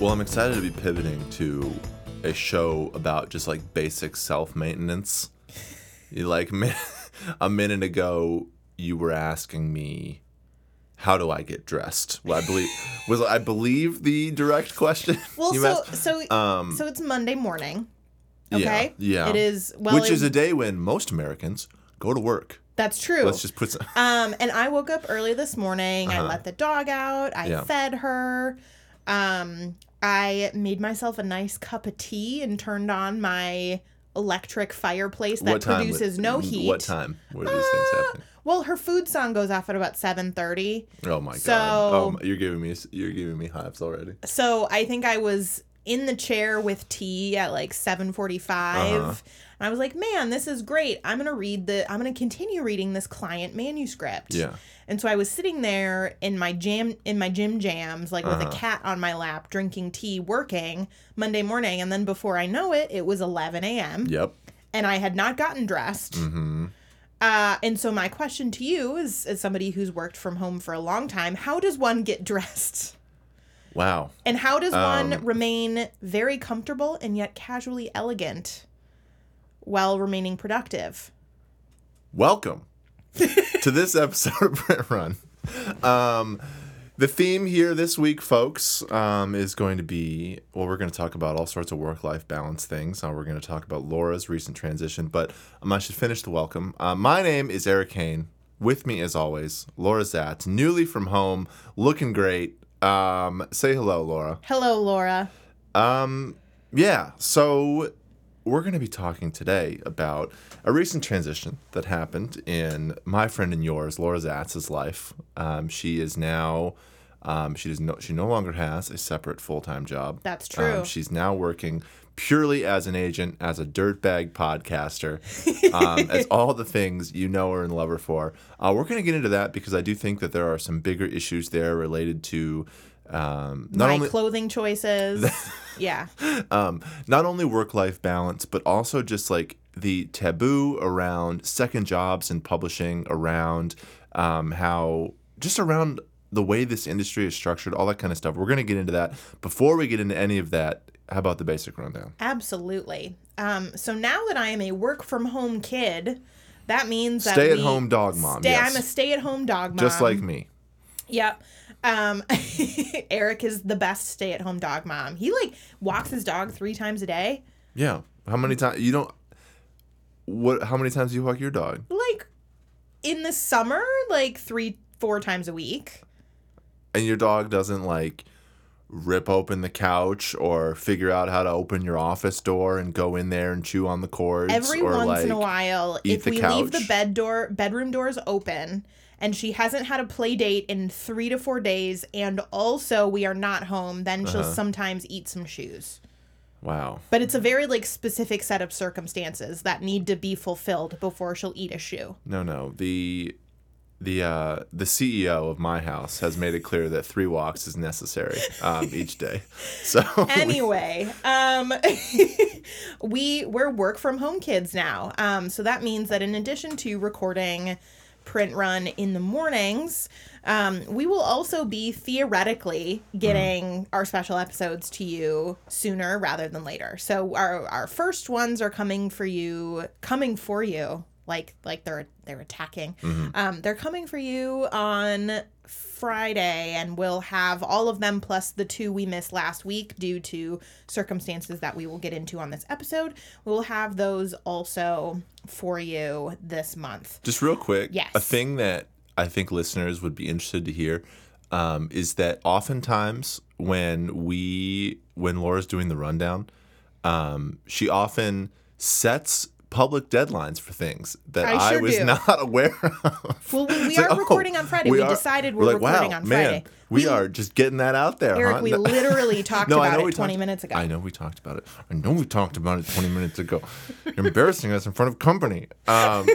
Well, I'm excited to be pivoting to a show about just like basic self maintenance. Like a minute ago, you were asking me, "How do I get dressed?" Well, I believe was I believe the direct question. Well, you so asked? so Um, so it's Monday morning. Okay. yeah. It is well. which it- is a day when most Americans go to work. that's true. Let's just put some. Um, and I woke up early this morning. I Uh-huh. let the dog out. I Yeah. fed her. Um, I made myself a nice cup of tea and turned on my electric fireplace that what time? produces no heat. What time were these things Uh, happening? Well, her food song goes off at about seven thirty. Oh my so- god! Oh, my- you're giving me you're giving me hives already. So I think I was in the chair with tea at like 7:45 Uh-huh. and I was like, "Man, this is great. I'm going to read the I'm going to continue reading this client manuscript." Yeah. And so I was sitting there in my jam in my gym jams like with a Uh-huh. cat on my lap drinking tea working Monday morning and then before I know it it was 11 a.m. Yep. and I had not gotten dressed. Mm-hmm. Uh, and so my question to you is as somebody who's worked from home for a long time, how does one get dressed? Wow. And how does one Um, remain very comfortable and yet casually elegant while remaining productive? Welcome to this episode of Print Run. Um, the theme here this week, folks, um, is going to be well, we're going to talk about all sorts of work life balance things. Uh, we're going to talk about Laura's recent transition, but um, I should finish the welcome. Uh, my name is Eric Kane. With me, as always, Laura Zats, newly from home, looking great. Um, say hello, Laura. Hello, Laura. Um, yeah, so we're going to be talking today about a recent transition that happened in my friend and yours, Laura Zats's life. Um, she is now, um, she does no, she no longer has a separate full time job. That's true. Um, she's now working purely as an agent, as a dirtbag podcaster, um, as all the things you know her and love her for. Uh, we're going to get into that because I do think that there are some bigger issues there related to. Um, not My only clothing choices. yeah. um, not only work life balance, but also just like the taboo around second jobs and publishing, around um, how just around the way this industry is structured, all that kind of stuff. We're going to get into that. Before we get into any of that, how about the basic rundown? Absolutely. Um, so now that I am a work from home kid, that means that Stay at home dog mom. Stay, yes. I'm a stay at home dog mom. just like me. Yep. Um, Eric is the best stay at home dog mom. He like walks his dog three times a day. Yeah. How many times you don't? What? How many times do you walk your dog? Like in the summer, like three, four times a week. And your dog doesn't like rip open the couch or figure out how to open your office door and go in there and chew on the cords Every or once like in a while, if we leave the bed door, bedroom doors open, and she hasn't had a play date in three to four days, and also we are not home, then she'll Uh-huh. sometimes eat some shoes. wow But it's a very like specific set of circumstances that need to be fulfilled before she'll eat a shoe. no no the the uh the ceo of my house has made it clear that three walks is necessary um each day so anyway, um, we we're work from home kids now. Um, so that means that in addition to recording print run in the mornings, um, we will also be theoretically getting our special episodes to you sooner rather than later. So our our first ones are coming for you, coming for you. Like like they're they're attacking. Um, they're coming for you on Friday, and we'll have all of them plus the two we missed last week due to circumstances that we will get into on this episode. We will have those also for you this month. just real quick Yes. a thing that i think listeners would be interested to hear um, is that oftentimes when we when laura's doing the rundown um, she often sets public deadlines for things that I I, was do. not aware of. Well, we It's are oh, recording on Friday. We, are- decided we're, like, recording wow, on man, Friday. we, are just getting that out there, Eric, huh? we literally talked No, about it we 20 talked- minutes ago. I know we talked about it. I know we talked about it 20 minutes ago. You're embarrassing us in front of company. Um,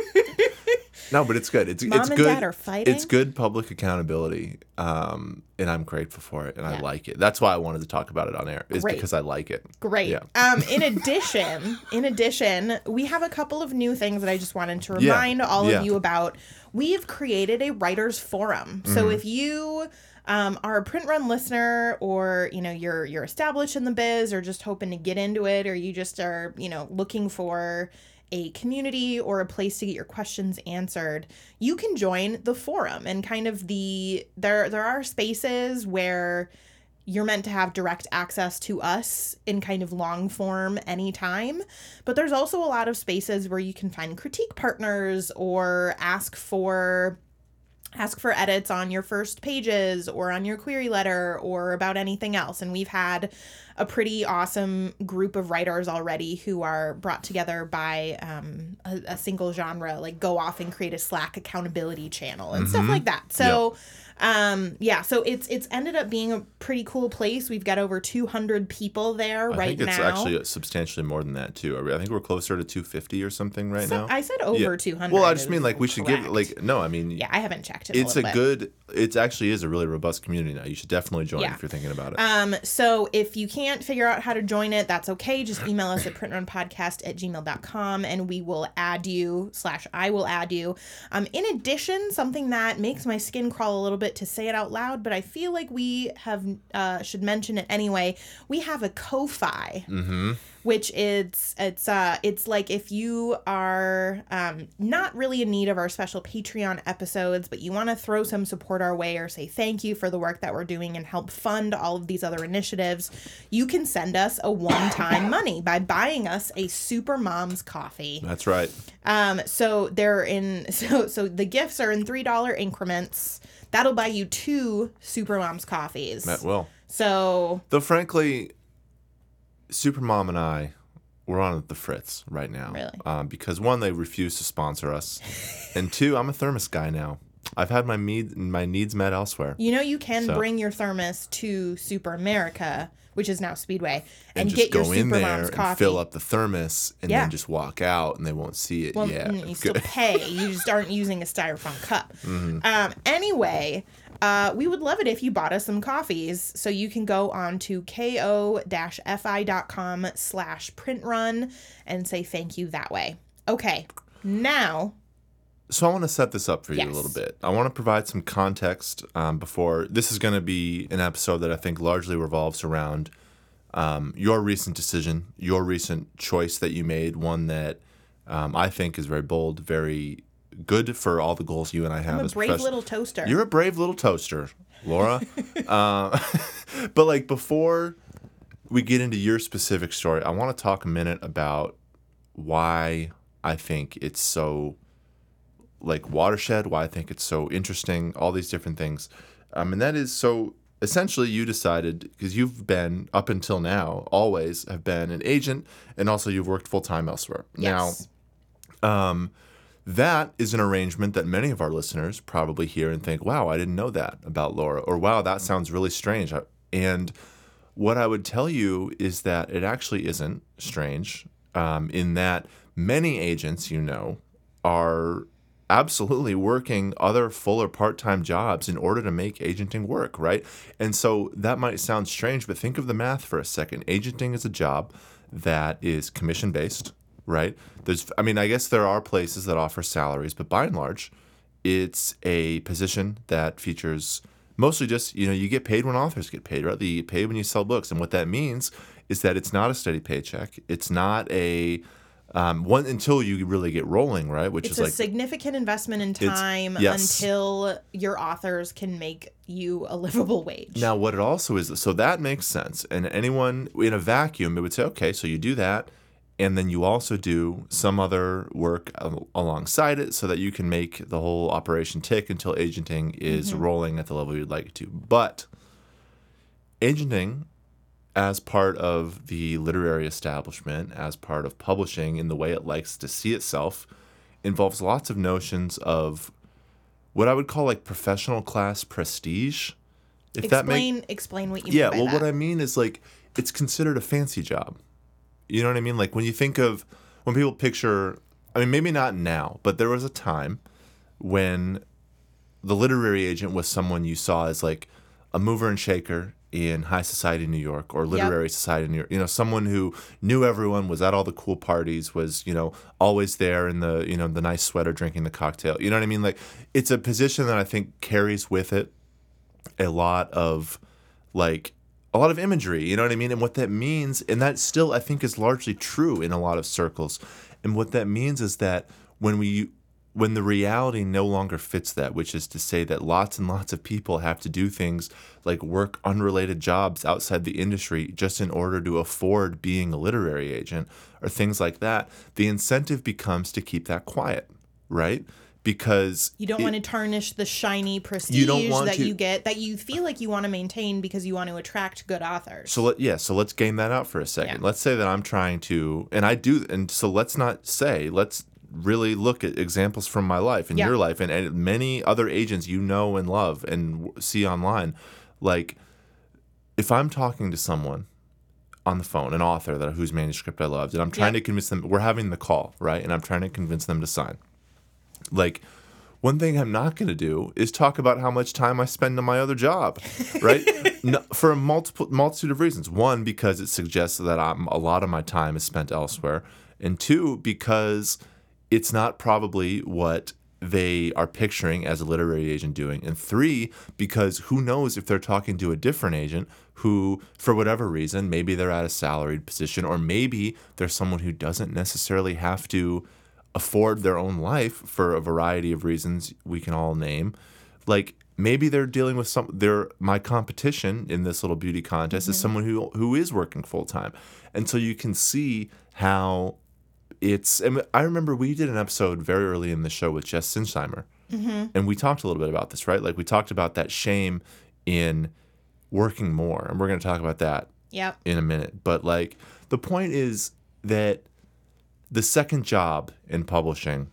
No, but it's good. It's Mom it's and good. Dad are fighting? It's good public accountability, um, and I'm grateful for it, and I like it. That's why I wanted to talk about it on air. Is Great. because I like it. Great. Yeah. Um, in addition, in addition, we have a couple of new things that I just wanted to Yeah. remind all Yeah. of you about. We've created a writers forum. Mm-hmm. So if you um, are a print run listener or you know you're you're established in the biz or just hoping to get into it or you just are you know looking for a community or a place to get your questions answered you can join the forum and kind of the there there are spaces where you're meant to have direct access to us in kind of long form anytime. But there's also a lot of spaces where you can find critique partners or ask for ask for edits on your first pages or on your query letter or about anything else and we've had a pretty awesome group of writers already who are brought together by um, a, a single genre like go off and create a slack accountability channel and stuff like that so um yeah so it's it's ended up being a pretty cool place we've got over 200 people there I right think it's now actually substantially more than that too. I think we're closer to 250 or something right So- now. i said over Yeah. 200 Well, I just mean like we should give like no. I mean yeah i haven't checked in it's a bit. good. It actually is a really robust community now. You should definitely join Yeah. if you're thinking about it. Um, so if you can't figure out how to join it, that's okay. Just email us at printrunpodcast at gmail.com and we will add you slash I will add you. Um, in addition, something that makes my skin crawl a little bit to say it out loud, but I feel like we have uh, should mention it anyway. We have a Ko-Fi. Which it's it's uh it's like if you are um not really in need of our special Patreon episodes, but you want to throw some support our way or say thank you for the work that we're doing and help fund all of these other initiatives, you can send us a one-time money by buying us a Super Moms coffee. That's right. Um, so they're in so so the gifts are in three dollar increments. That'll buy you two Super Moms coffees. That will. So Though frankly, Supermom and I, we're on the fritz right now. Really? Um, because one, they refuse to sponsor us, and two, I'm a thermos guy now. I've had my need my needs met elsewhere. You know, you can So- bring your thermos to Super America, which is now Speedway, and, And get your Super there Moms and coffee. fill up the thermos, and Yeah. then just walk out, and they won't see it. Well, yeah, mm, you still pay. You just aren't using a styrofoam cup. Mm-hmm. Um, anyway, uh, we would love it if you bought us some coffees. So you can go on to ko-fi.com slash printrun and say thank you that way. Okay, now So I want to set this up for you Yes. a little bit. I want to provide some context um, before this is going to be an episode that I think largely revolves around um, your recent decision, your recent choice that you made, one that um, I think is very bold, very good for all the goals you and I have I'm a brave profession- little toaster. You're a brave little toaster, Laura. uh, but like before we get into your specific story, I want to talk a minute about why I think it's so like watershed, why I think it's so interesting, all these different things. Um, and that is so essentially you decided because you've been up until now always have been an agent and also you've worked full time elsewhere. yes. Now, um, that is an arrangement that many of our listeners probably hear and think, wow, I didn't know that about Laura, or wow, that sounds really strange. And what I would tell you is that it actually isn't strange, um, in that many agents, you know, are absolutely working other full or part time jobs in order to make agenting work, right? And so that might sound strange, but think of the math for a second. Agenting is a job that is commission based, right? There's, I mean, I guess there are places that offer salaries, but by and large, it's a position that features mostly just, you know, you get paid when authors get paid, right? You get paid when you sell books. And what that means is that it's not a steady paycheck. It's not a, um, one until you really get rolling, right? Which It's is a like significant investment in time yes. until your authors can make you a livable wage. Now, what it also is, so that makes sense. And anyone in a vacuum, it would say, okay, so you do that, and then you also do some other work alongside it so that you can make the whole operation tick until agenting is mm-hmm. rolling at the level you'd like it to. But agenting, as part of the literary establishment, as part of publishing in the way it likes to see itself, involves lots of notions of what I would call like professional class prestige. If that makes explain explain what you yeah, mean by well, that. what I mean is like it's considered a fancy job. You know what I mean? Like when you think of when people picture, I mean, maybe not now, but there was a time when the literary agent was someone you saw as like a mover and shaker in high society New York or literary society New York. You know, someone who knew everyone, was at all the cool parties, was, you know, always there in the, you know, the nice sweater drinking the cocktail. You know what I mean? Like it's a position that I think carries with it a lot of like a lot of imagery, you know what I mean? And what that means, and that still I think is largely true in a lot of circles. And what that means is that when we when the reality no longer fits that, which is to say that lots and lots of people have to do things like work unrelated jobs outside the industry just in order to afford being a literary agent or things like that, the incentive becomes to keep that quiet, right? Because You don't it- want to tarnish the shiny prestige want that to- you get that you feel like you want to maintain because you want to attract good authors. So let yeah, so let's game that out for a second. Yeah. Let's say that I'm trying to, and I do, and so let's not say let's really look at examples from my life and Yeah. your life and, and many other agents you know and love and see online. Like, if I'm talking to someone on the phone, an author that whose manuscript I loved, and I'm trying Yeah. to convince them, we're having the call, right? And I'm trying to convince them to sign. Like, one thing I'm not going to do is talk about how much time I spend on my other job, right? no, for a multiple multitude of reasons. One, because it suggests that I'm a lot of my time is spent elsewhere, and two, because it's not probably what they are picturing as a literary agent doing, and three, because who knows if they're talking to a different agent who, for whatever reason, maybe they're at a salaried position, or maybe they're someone who doesn't necessarily have to afford their own life for a variety of reasons we can all name. Like maybe they're dealing with some they're my competition in this little beauty contest is mm-hmm. someone who who is working full time and so you can see how it's and i remember we did an episode very early in the show with jess sinsheimer. Mm-hmm. And we talked a little bit about this right? Like we talked about that shame in working more. And we're going to talk about that yep. in a minute. But like the point is that the second job in publishing,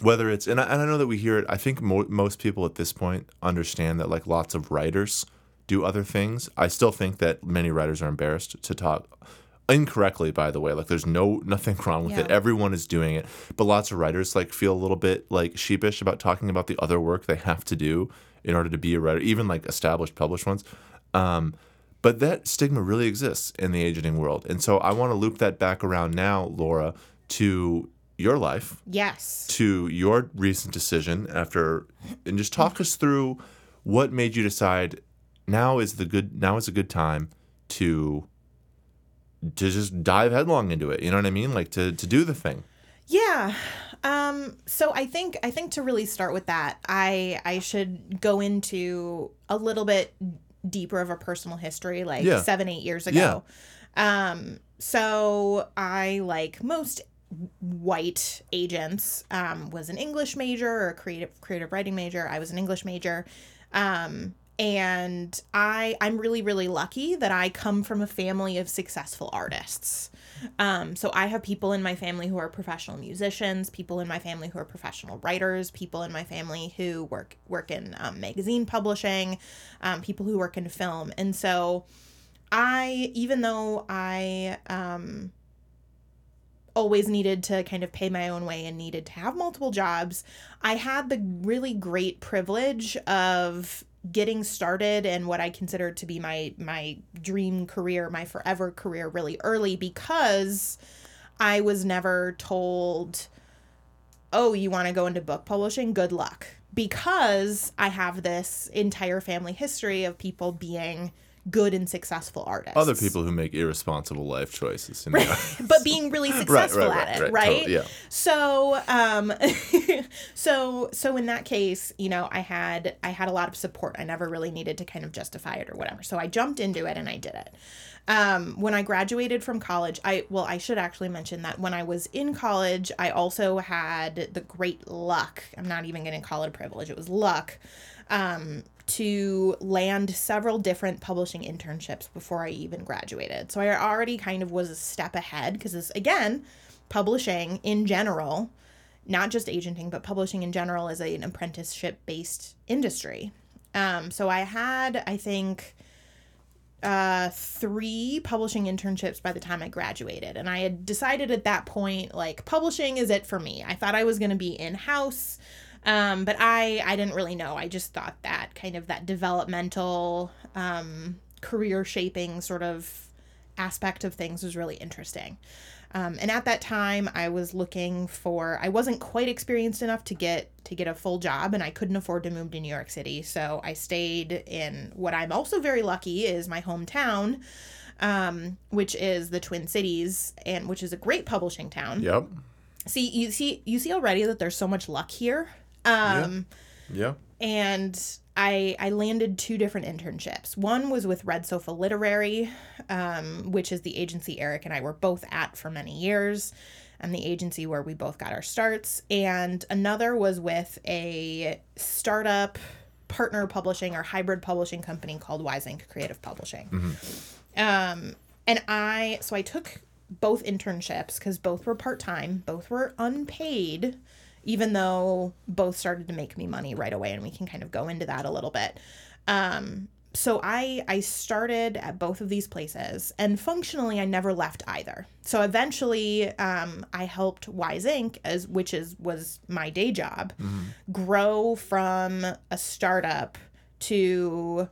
whether it's and I, and I know that we hear it, I think mo- most people at this point understand that like lots of writers do other things. I still think that many writers are embarrassed to talk incorrectly by the way. Like there's no nothing wrong with it. Everyone is doing it. But lots of writers like feel a little bit like sheepish about talking about the other work they have to do in order to be a writer even like established published ones. Um, but that stigma really exists in the agenting world. And so I want to loop that back around now, Laura, to your life, Yes. to your recent decision after and just talk us through what made you decide now is the good now is a good time to to just dive headlong into it. You know what I mean? Like to to do the thing. Yeah. Um so I think I think to really start with that, I I should go into a little bit deeper of a personal history like Yeah. 7 8 years ago. Um so I like most white agents um was an English major or a creative creative writing major. I was an English major. Um and I I'm really really lucky that I come from a family of successful artists. Um, so I have people in my family who are professional musicians, people in my family who are professional writers, people in my family who work work in um, magazine publishing, um, people who work in film, and so I, even though I um, always needed to kind of pay my own way and needed to have multiple jobs, I had the really great privilege of getting started in what I considered to be my my dream career, my forever career really early because I was never told, "Oh, you want to go into book publishing? Good luck." Because I have this entire family history of people being good and successful artists. Other people who make irresponsible life choices. But being really successful at it, right? totally, yeah. So, um, so, so in that case, you know, I had, I had a lot of support. I never really needed to kind of justify it or whatever. So I jumped into it and I did it. Um, when I graduated from college, I, well, I should actually mention that when I was in college, I also had the great luck. I'm not even going to call it a privilege. It was luck. Um, to land several different publishing internships before I even graduated. So I already kind of was a step ahead because, again, publishing in general, not just agenting, but publishing in general is an apprenticeship based industry. Um, so I had, I think, uh, three publishing internships by the time I graduated. And I had decided at that point, like, publishing is it for me. I thought I was going to be in house. Um, but I I didn't really know. I just thought that kind of that developmental um, career shaping sort of aspect of things was really interesting. Um, and at that time, I was looking for. I wasn't quite experienced enough to get to get a full job, and I couldn't afford to move to New York City. So I stayed in what I'm also very lucky is my hometown, um, which is the Twin Cities, and which is a great publishing town. Yep. See, you see, you see already that there's so much luck here. Um, Yeah. and I I landed two different internships. One was with Red Sofa Literary, um, which is the agency Eric and I were both at for many years, and the agency where we both got our starts. And another was with a startup partner publishing or hybrid publishing company called Wise Ink Creative Publishing. Um, and I so I took both internships because both were part time, both were unpaid, even though both started to make me money right away, and we can kind of go into that a little bit. Um, so I I started at both of these places, and functionally I never left either. So eventually, um, I helped Wise Ink as which is was my day job, grow from a startup to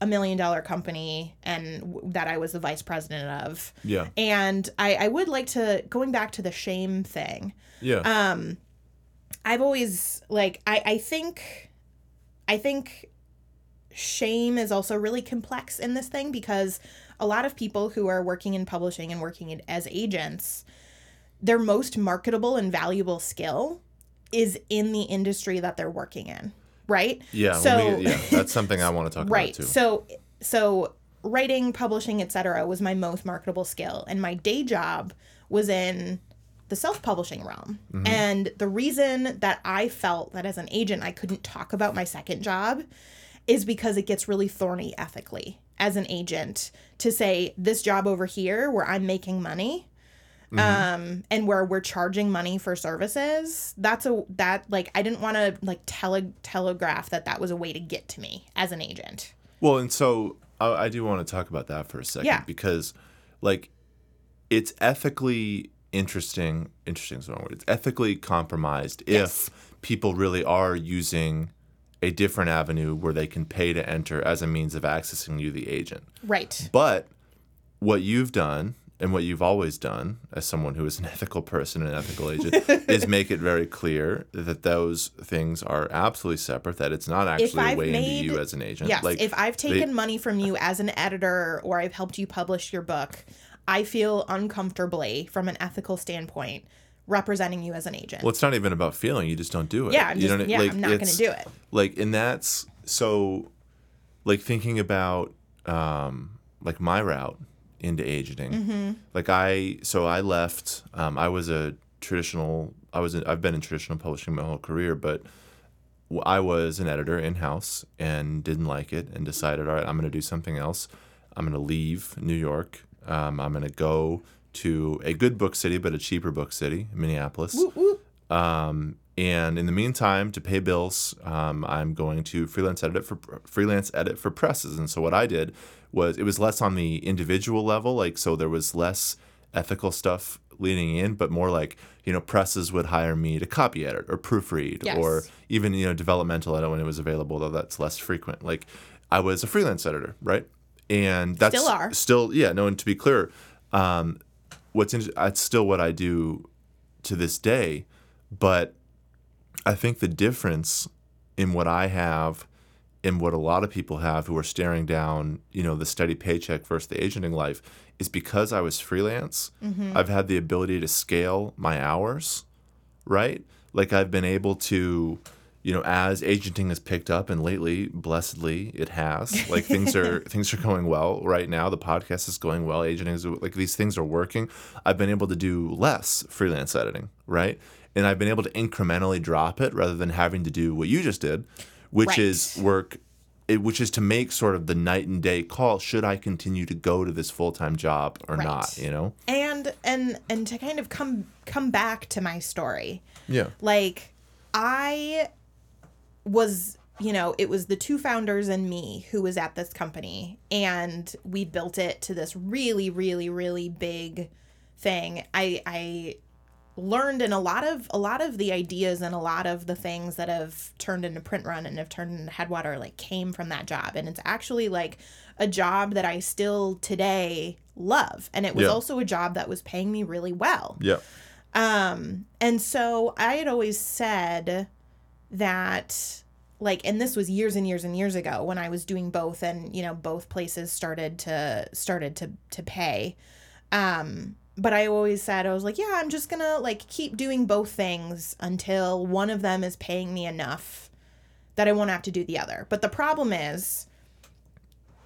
a million dollar company and w- that I was the vice president of. Yeah. And I, I would like to going back to the shame thing. Yeah. Um, I've always like I I think I think shame is also really complex in this thing because a lot of people who are working in publishing and working in, as agents, their most marketable and valuable skill is in the industry that they're working in, right? yeah. So me- yeah. That's something I want to talk right about too. so so writing publishing etc was my most marketable skill and my day job was in the self-publishing realm Mm-hmm. and the reason that i felt that as an agent i couldn't talk about my second job is because it gets really thorny ethically as an agent to say this job over here where i'm making money Mm-hmm. um and where we're charging money for services that's a that like i didn't want to like tele- telegraph that that was a way to get to me as an agent Well, and so I, I do want to talk about that for a second Yeah. because, like, it's ethically interesting. Interesting is the wrong word. It's ethically compromised Yes. if people really are using a different avenue where they can pay to enter as a means of accessing you, the agent. Right. But what you've done and what you've always done as someone who is an ethical person and an ethical agent is make it very clear that those things are absolutely separate that it's not actually a way made- into you as an agent Yes. like if I've they- taken money from you as an editor or I've helped you publish your book, I feel uncomfortably from an ethical standpoint representing you as an agent. well it's not even about feeling you just don't do it yeah, I'm you just yeah, like, I'm not going to do it. like and that's so like thinking about um like my route into agenting Mm-hmm. like i so i left um i was a traditional i was in, i've been in traditional publishing my whole career but I was an editor in-house and didn't like it and decided all right i'm going to do something else i'm going to leave new york um, i'm going to go to a good book city but a cheaper book city minneapolis Whoop, whoop. um, and in the meantime, to pay bills, um, I'm going to freelance edit for freelance edit for presses. And so what I did was it was less on the individual level, like so there was less ethical stuff leading in, but more like you know presses would hire me to copy edit or proofread Yes. or even you know developmental edit when it was available, though that's less frequent. Like I was a freelance editor, right? And that's Still are. still yeah. No, and to be clear, um, what's in, that's still what I do to this day, but I think the difference in what I have and what a lot of people have who are staring down, you know, the steady paycheck versus the agenting life is because I was freelance. I've had the ability to scale my hours, right? Like I've been able to, you know, as agenting has picked up and lately, blessedly, it has. Like things are things are going well right now. The podcast is going well. Agenting is like these things are working. I've been able to do less freelance editing, right? And I've been able to incrementally drop it rather than having to do what you just did, which Right. is work it, which is to make sort of the night and day call should I continue to go to this full-time job or Right. not, you know? And and and to kind of come come back to my story. Yeah. Like I was, you know, it was the two founders and me who was at this company and we built it to this really really really big thing. I I learned and a lot of a lot of the ideas and a lot of the things that have turned into print run and have turned into headwater like came from that job and it's actually like a job that i still today love and it was Yeah. also a job that was paying me really well Yeah. um, and so I had always said that, like, and this was years and years and years ago when I was doing both, and you know, both places started to started to to pay. Um, but I always said I was like, yeah, I'm just gonna like keep doing both things until one of them is paying me enough that I won't have to do the other. But the problem is,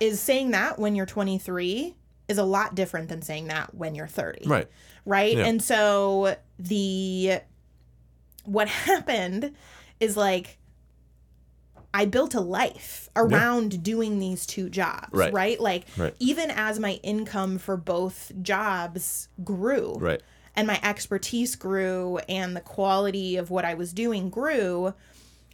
is saying that when you're 23 is a lot different than saying that when you're 30 Right. right? Yeah. And so the what happened is like I built a life around doing these two jobs, Right. right? Like Right. even as my income for both jobs grew Right. and my expertise grew and the quality of what I was doing grew,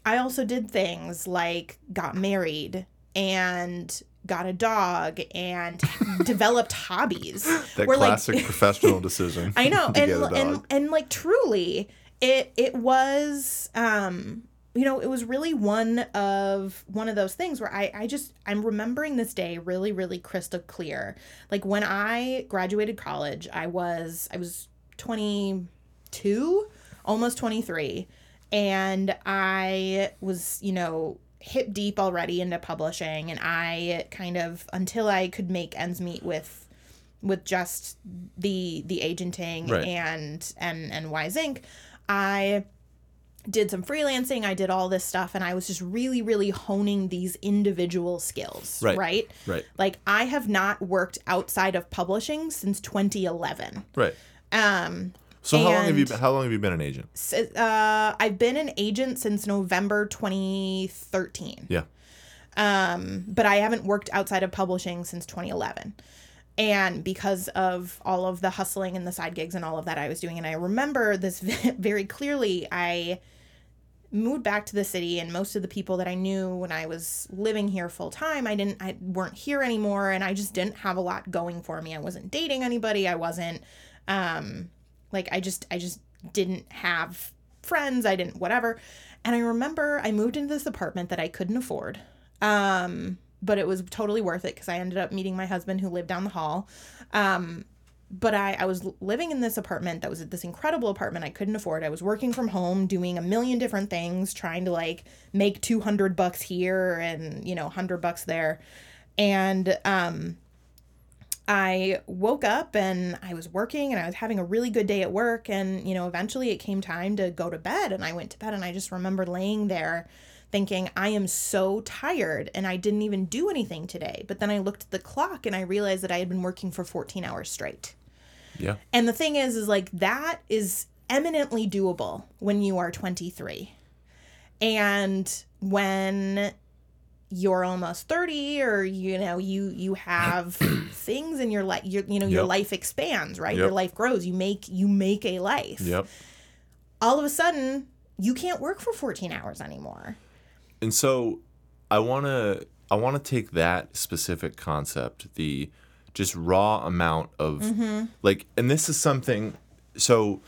I also did things like got married and got a dog and developed hobbies. That where, like, classic professional decision. I know, and and and like truly, it it was um you know it was really one of one of those things where I I just I'm remembering this day really really crystal clear. Like when I graduated college, I was I was 22, almost 23, and I was you know hip deep already into publishing and I kind of until I could make ends meet with with just the the agenting Right. and and and Wise Ink I did some freelancing, I did all this stuff and I was just really really honing these individual skills, Right. right? Right. Like I have not worked outside of publishing since 2011. Right. Um So how long have you been, how long have you been an agent? uh I've been an agent since November 2013. Yeah. Um, but I haven't worked outside of publishing since 2011. And because of all of the hustling and the side gigs and all of that I was doing, and I remember this very clearly, I moved back to the city, and most of the people that I knew when I was living here full time, I didn't, I weren't here anymore, and I just didn't have a lot going for me. I wasn't dating anybody. I wasn't, um, like I just, I just didn't have friends. I didn't, whatever. And I remember I moved into this apartment that I couldn't afford. Um, but it was totally worth it because I ended up meeting my husband who lived down the hall. Um, but I, I was living in this apartment that was this incredible apartment I couldn't afford. I was working from home, doing a million different things, trying to like make 200 bucks here and, you know, 100 bucks there. And um, I woke up and I was working and I was having a really good day at work. And, you know, eventually it came time to go to bed. And I went to bed and I just remember laying there thinking, I am so tired and I didn't even do anything today. But then I looked at the clock and I realized that I had been working for 14 hours straight. Yeah. And the thing is, is like that is eminently doable when you are 23. And when you're almost 30 or you know you you have things in your life you you know your Yep. life expands right Yep. your life grows you make you make a life Yep. all of a sudden you can't work for 14 hours anymore And so I want to I want to take that specific concept, the just raw amount of Mm-hmm. like and this is something so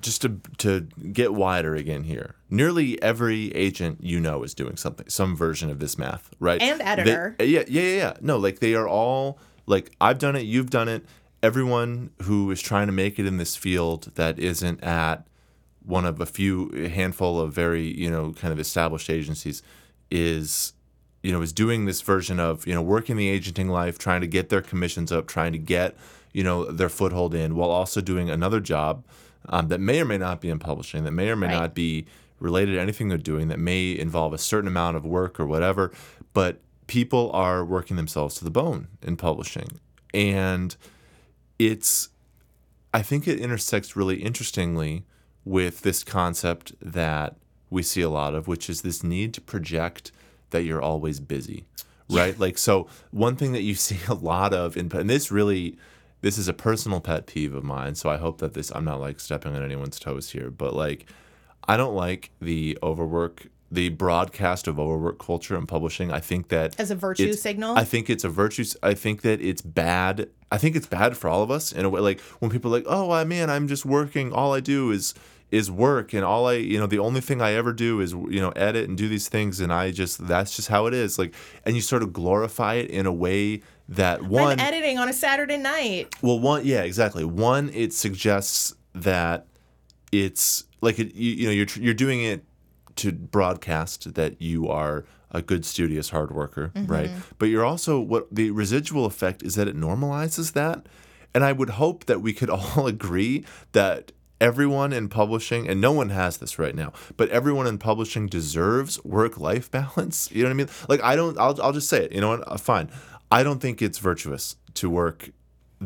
just to to get wider again here. Nearly every agent you know is doing something, some version of this math, right? And They- editor. yeah, yeah, yeah, yeah. No, like they are all like I've done it, you've done it. Everyone who is trying to make it in this field that isn't at one of a few a handful of very you know kind of established agencies is you know is doing this version of you know working the agenting life trying to get their commissions up trying to get you know their foothold in while also doing another job um, that may or may not be in publishing that may or may Right. not be related to anything they're doing that may involve a certain amount of work or whatever but people are working themselves to the bone in publishing and it's I think it intersects really interestingly with this concept that we see a lot of, which is this need to project that you're always busy, right? Like, so one thing that you see a lot of, in, and this really, this is a personal pet peeve of mine. So I hope that this, I'm not like stepping on anyone's toes here, but like, I don't like the overwork the broadcast of overwork culture and publishing. I think that As a virtue signal? I think it's a virtue. I think that it's bad. I think it's bad for all of us in a way. Like when people are like, "Oh, I man, I'm just working. All I do is is work, and all I, you know, the only thing I ever do is you know edit and do these things, and I just that's just how it is." Like, and you sort of glorify it in a way that one I'm editing on a Saturday night. well, one, yeah, exactly. One, it suggests that it's like it, you, you know you're you're doing it to broadcast that you are a good studious hard worker, right? But you're also what the residual effect is that it normalizes that, and I would hope that we could all agree that everyone in publishing and no one has this right now but everyone in publishing deserves work life balance. You know what i mean? Like i don't I'll, I'll just say it you know what? Uh, fine. I don't think it's virtuous to work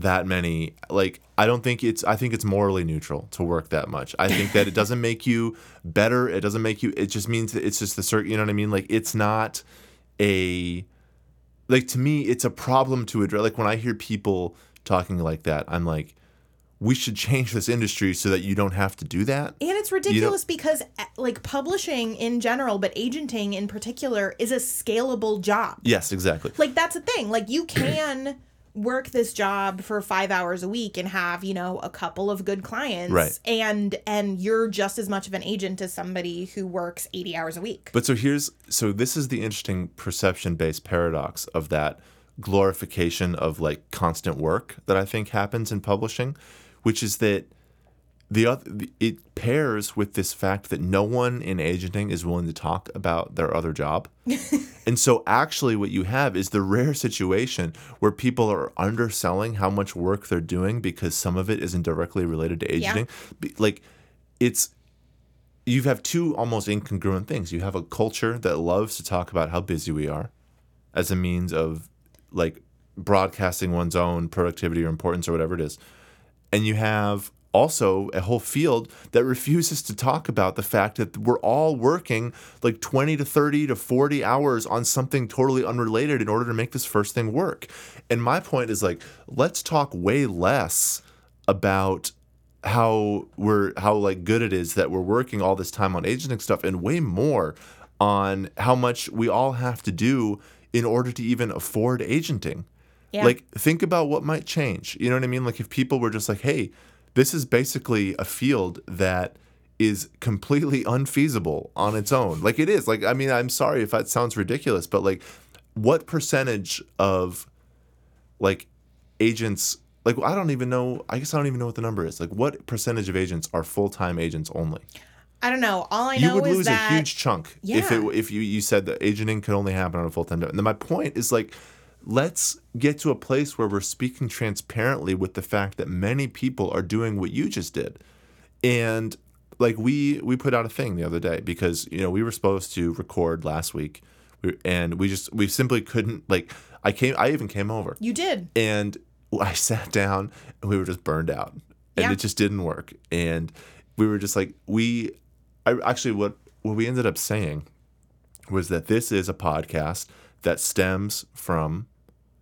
that many like i don't think it's i think it's morally neutral to work that much. I think that it doesn't make you better. It doesn't make you it just means that it's just the certain you know what i mean? Like it's not a like to me it's a problem to address. Like when i hear people talking like that i'm like we should change this industry so that you don't have to do that. And it's ridiculous because, uh, like, publishing in general, but agenting in particular, is a scalable job. yes exactly. Like, that's a thing. Like, you can work this job for five hours a week and have, you know, a couple of good clients. Right. And, and you're just as much of an agent as somebody who works 80 hours a week. But so here's so this is the interesting perception based paradox of that glorification of like constant work that I think happens in publishing, which is that the other it pairs with this fact that no one in agenting is willing to talk about their other job. and so actually what you have is the rare situation where people are underselling how much work they're doing because some of it isn't directly related to agenting. Be- Like it's you have two almost incongruent things. You have a culture that loves to talk about how busy we are as a means of like broadcasting one's own productivity or importance or whatever it is. And you have also a whole field that refuses to talk about the fact that we're all working like 20 to 30 to 40 hours on something totally unrelated in order to make this first thing work. And my point is like let's talk way less about how we're how like good it is that we're working all this time on agenting stuff and way more on how much we all have to do in order to even afford agenting. Yeah. Like think about what might change. You know what I mean? Like if people were just like, "Hey, this is basically a field that is completely unfeasible on its own." Like it is. Like I mean, I'm sorry if that sounds ridiculous, but like what percentage of like agents like I don't even know I guess I don't even know what the number is. Like what percentage of agents are full-time agents only? I don't know. All I know is that You would lose that a huge chunk if it if you you said that agenting could only happen on a full-time job. And then my point is like let's get to a place where we're speaking transparently with the fact that many people are doing what you just did. And like we we put out a thing the other day because you know we were supposed to record last week and we just we simply couldn't like I came I even came over you did. and I sat down and we were just burned out and Yeah. it just didn't work and we were just like we I actually what what we ended up saying was that this is a podcast that stems from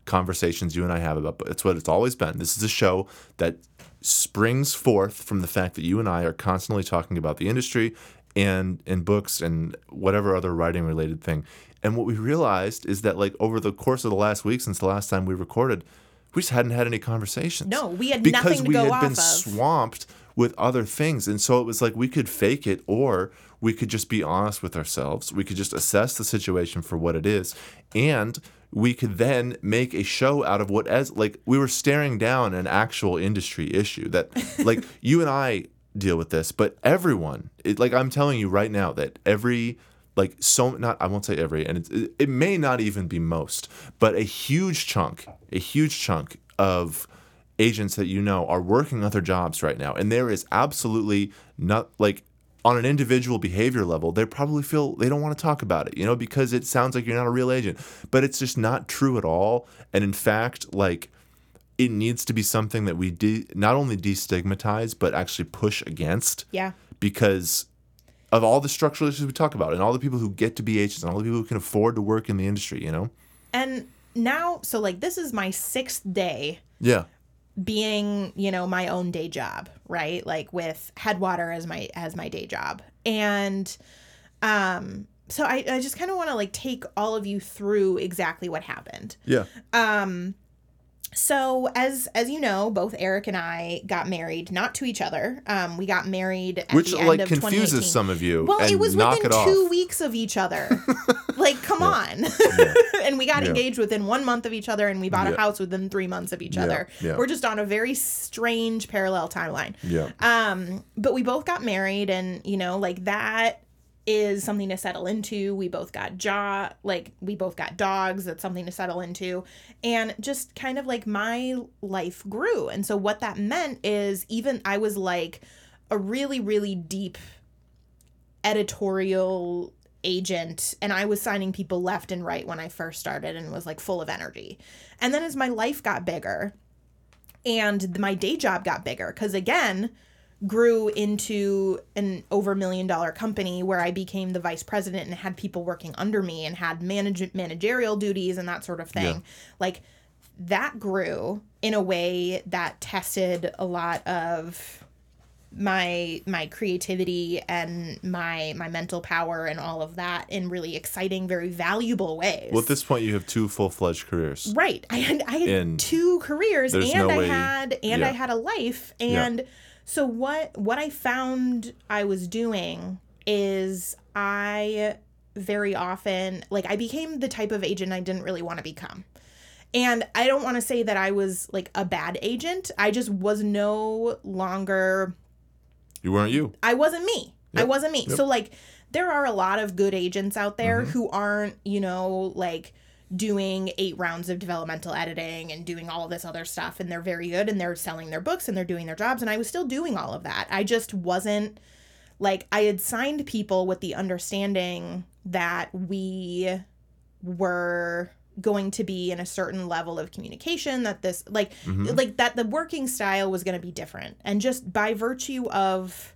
conversations you and I have about but it's what it's always been. This is a show that springs forth from the fact that you and I are constantly talking about the industry and and books and whatever other writing related thing. And what we realized is that like over the course of the last week since the last time we recorded we just hadn't had any conversations. No, we had because nothing to do with. Because we go had off been of. swamped with other things. And so it was like we could fake it or we could just be honest with ourselves. We could just assess the situation for what it is. And we could then make a show out of what as like we were staring down an actual industry issue that like you and I deal with this but everyone it, like I'm telling you right now that every like so not I won't say every and it, it may not even be most but a huge chunk a huge chunk of agents that you know are working other jobs right now and there is absolutely not like on an individual behavior level they probably feel they don't want to talk about it you know because it sounds like you're not a real agent. But it's just not true at all. And in fact like it needs to be something that we de- not only destigmatize but actually push against. Yeah. because of all the structural issues we talk about and all the people who get to be agents and all the people who can afford to work in the industry you know? And now, so like this is my sixth day yeah being, you know, my own day job, right? Like with Headwater as my as my day job. And um so I, I just kind of want to like take all of you through exactly what happened. Yeah. So as as you know, both Eric and I got married, not to each other. Um, we got married at Which the end like of confuses some of you. Well, and it was within it two off. weeks of each other. like, come on. and we got Yeah. engaged within one month of each other, and we bought Yeah. a house within three months of each Yeah, other. yeah. We're just on a very strange parallel timeline. Yeah. Um, but we both got married, and you know, like that is something to settle into. We both got jaw, like we both got dogs. That's something to settle into, and just kind of like my life grew. And so what that meant is even I was like a really really deep editorial agent and I was signing people left and right when I first started and was like full of energy. And then as my life got bigger and my day job got bigger cuz again grew into an over million dollar company where I became the vice president and had people working under me and had manage- managerial duties and that sort of thing. Yeah. Like that grew in a way that tested a lot of my my creativity and my my mental power and all of that in really exciting very valuable ways Well, at this point, you have two full fledged careers. right i had i had And two careers and no i way- had and yeah. i had a life Yeah. So what what i found i was doing is i very often like i became the type of agent i didn't really want to become and i don't want to say that i was like a bad agent i just was no longer You weren't you. I wasn't me. I wasn't me. Yep. Mm-hmm. So like there are a lot of good agents out there who aren't, you know, like doing eight rounds of developmental editing and doing all this other stuff and they're very good and they're selling their books and they're doing their jobs and I was still doing all of that. I just wasn't like I had signed people with the understanding that we were going to be in a certain level of communication that this like Mm-hmm. like that the working style was going to be different and just by virtue of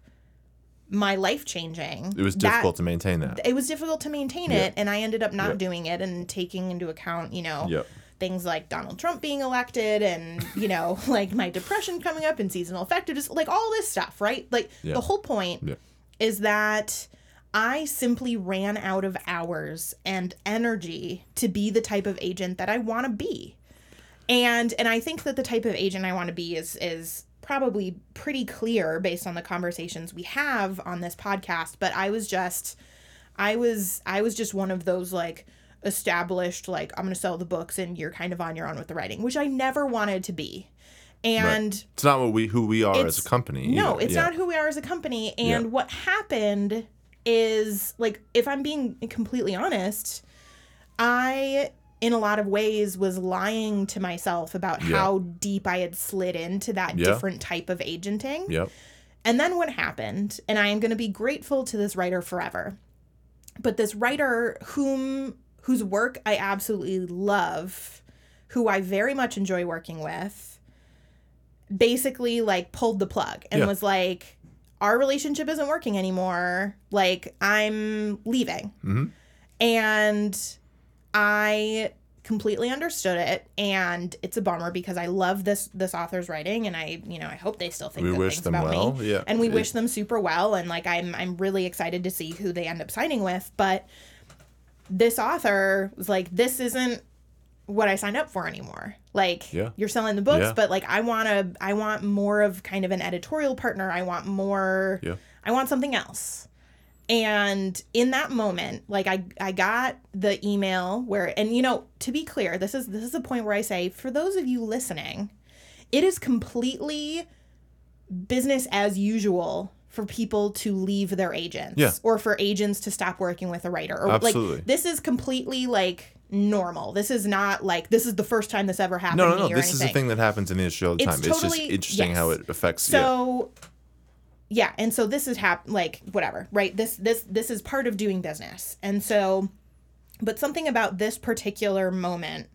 my life changing It was that- difficult to maintain that. it was difficult to maintain Yeah. it and i ended up not Yeah. doing it and taking into account you know things like donald trump being elected and you know like my depression coming up and seasonal affective just like all this stuff right like the whole point is that I simply ran out of hours and energy to be the type of agent that I want to be. And and I think that the type of agent I want to be is is probably pretty clear based on the conversations we have on this podcast, but I was just I was I was just one of those like established like I'm going to sell the books and you're kind of on your own with the writing, which I never wanted to be. And It's not what we who we are as a company. no, either. it's Yeah. not who we are as a company. And Yeah. what happened is like if I'm being completely honest, I in a lot of ways was lying to myself about Yeah. how deep I had slid into that Yeah. different type of agenting. Yep. And then what happened, and I am going to be grateful to this writer forever. But this writer whom whose work I absolutely love, who I very much enjoy working with, basically like pulled the plug and Yeah. was like our relationship isn't working anymore. Like I'm leaving. Mhm. And I completely understood it and it's a bummer because I love this this author's writing and I you know I hope they still think We good wish things them about well. me Yeah. and we It- wish them super well and like I'm I'm really excited to see who they end up signing with but this author was like this isn't what I signed up for anymore like Yeah. you're selling the books Yeah. but like I want to I want more of kind of an editorial partner I want more Yeah. I want something else and in that moment like i i got the email where and you know to be clear this is this is a point where i say for those of you listening it is completely business as usual for people to leave their agents Yeah. or for agents to stop working with a writer or Absolutely. like this is completely like normal this is not like this is the first time this ever happened No, no, no. This is anything. the thing that happens in the industry all the It's time. it's just totally- interesting how it affects. So yeah, and so this is hap like whatever, right? This this this is part of doing business. And so but something about this particular moment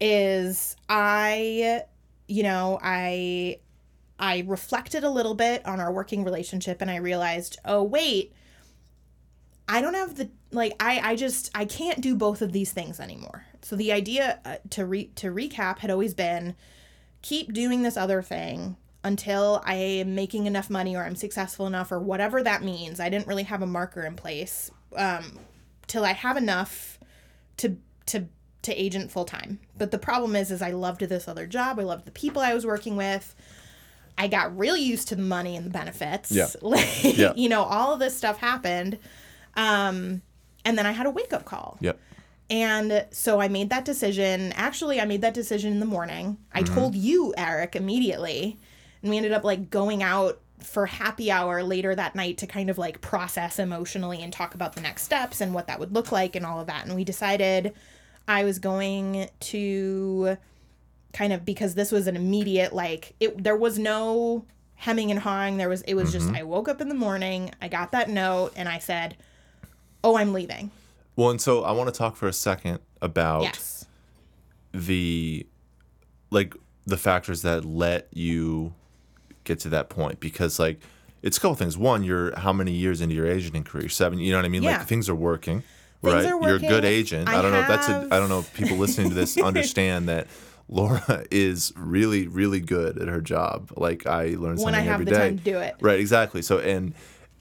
is I you know, I I reflected a little bit on our working relationship and I realized, "Oh, wait, I don't have the like I I just I can't do both of these things anymore." So the idea uh, to re to recap had always been keep doing this other thing until I am making enough money or I'm successful enough or whatever that means. I didn't really have a marker in place. Um, till I have enough to to to agent full time. But the problem is is I loved this other job. I loved the people I was working with. I got really used to the money and the benefits. Yeah. Like, Yeah. you know, all of this stuff happened. Um, and then I had a wake up call. Yep. And so I made that decision. Actually, I made that decision in the morning. I told you, Eric, immediately. And we ended up like going out for happy hour later that night to kind of like process emotionally and talk about the next steps and what that would look like and all of that. And we decided I was going to kind of because this was an immediate like it there was no hemming and hawing. There was it was just mm-hmm. I woke up in the morning, I got that note and I said, "Oh, I'm leaving." Well, and so I want to talk for a second about Yes. the like the factors that let you get to that point because like it's a couple things. One, you're how many years into your agenting career? Seven. You know what I mean? Yeah. Like things are working. Things right. are You're a good agent. I, I don't know if that's a. have- I don't know if people listening to this understand that. Laura is really, really good at her job. Like I learn something When I have every the day. time to do it. Right, exactly. So, and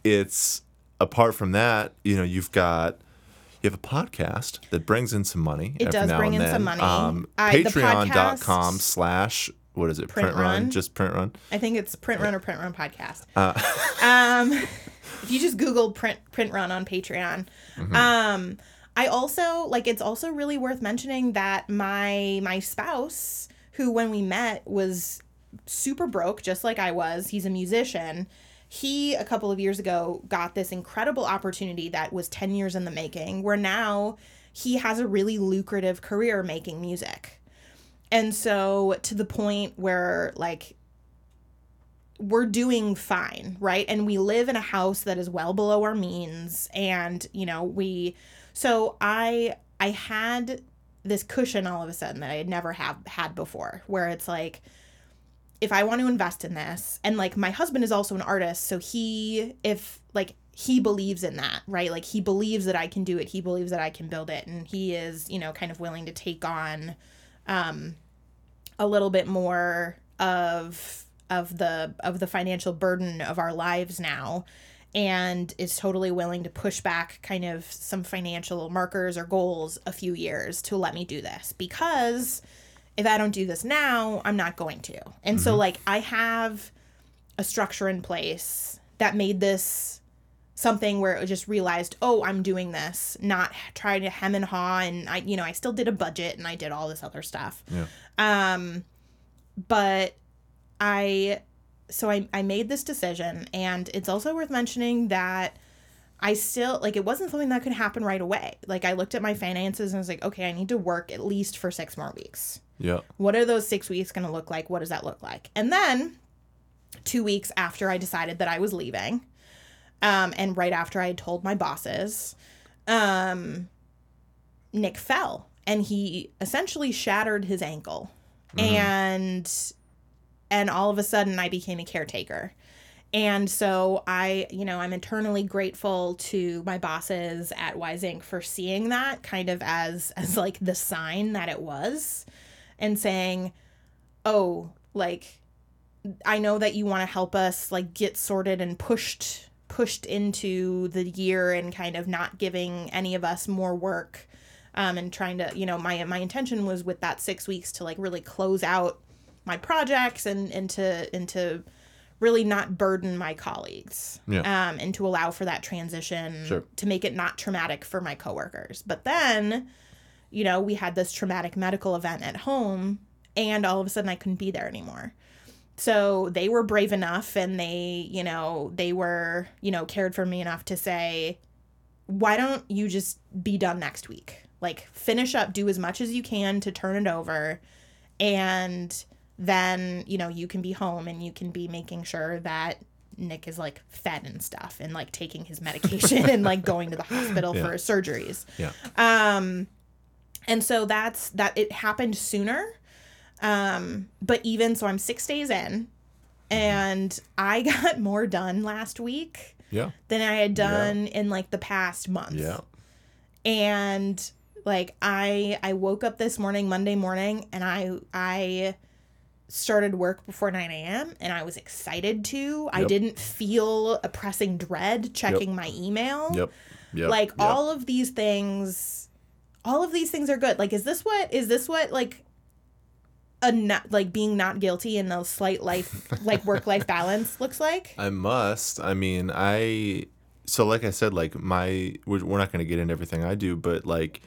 it's apart from that, you know, you've got you have a podcast that brings in some money. It does bring and in some money. Um, Patreon.com slash what is it? Print Run. Just print run. I think it's Print Run or Print Run podcast. Uh. um, if you just Google Print Print Run on Patreon. Mm-hmm. Um, I also like it's also really worth mentioning that my my spouse, who when we met was super broke, just like I was. He's a musician. He a couple of years ago got this incredible opportunity that was ten years in the making, where now he has a really lucrative career making music. And so to the point where like we're doing fine, right? And we live in a house that is well below our means and, you know, we so I I had this cushion all of a sudden that I had never have had before where it's like if I want to invest in this and like my husband is also an artist, so he if like he believes in that, right? Like he believes that I can do it. He believes that I can build it and he is, you know, kind of willing to take on um a little bit more of of the of the financial burden of our lives now and is totally willing to push back kind of some financial markers or goals a few years to let me do this because if I don't do this now, I'm not going to. And so mm-hmm. like I have a structure in place that made this something where it just realized, oh, I'm doing this, not trying to hem and haw. And I, you know, I still did a budget and I did all this other stuff. Yeah. Um, but I, so I, I made this decision, and it's also worth mentioning that I still like it wasn't something that could happen right away. Like I looked at my finances and I was like, okay, I need to work at least for six more weeks. Yeah. What are those six weeks going to look like? What does that look like? And then two weeks after I decided that I was leaving, um, and right after I had told my bosses, um, Nick fell and he essentially shattered his ankle. Mm-hmm. And and all of a sudden I became a caretaker. And so I, you know, I'm eternally grateful to my bosses at Wise Ink. for seeing that kind of as as like the sign that it was and saying, "Oh, like I know that you want to help us like get sorted and pushed pushed into the year and kind of not giving any of us more work um, and trying to you know my my intention was with that six weeks to like really close out my projects and and to and to really not burden my colleagues Yeah. um, and to allow for that transition Sure. to make it not traumatic for my coworkers but then you know we had this traumatic medical event at home and all of a sudden i couldn't be there anymore so they were brave enough and they you know they were you know cared for me enough to say why don't you just be done next week like finish up do as much as you can to turn it over and then you know you can be home and you can be making sure that nick is like fed and stuff and like taking his medication and like going to the hospital Yeah. for surgeries Yeah. um and so that's that it happened sooner um but even so i'm six days in and i got more done last week Yeah. than i had done in like the past month Yeah. and like i i woke up this morning monday morning and i i started work before 9 a.m and i was excited to i didn't feel a pressing dread checking my email Yep. Yep, like yep. all of these things all of these things are good. Like is this what is this what like a not like being not guilty and a slight life like work life balance looks like? I must. I mean, I. So, like I said, like my, we're, we're not going to get into everything I do, but like,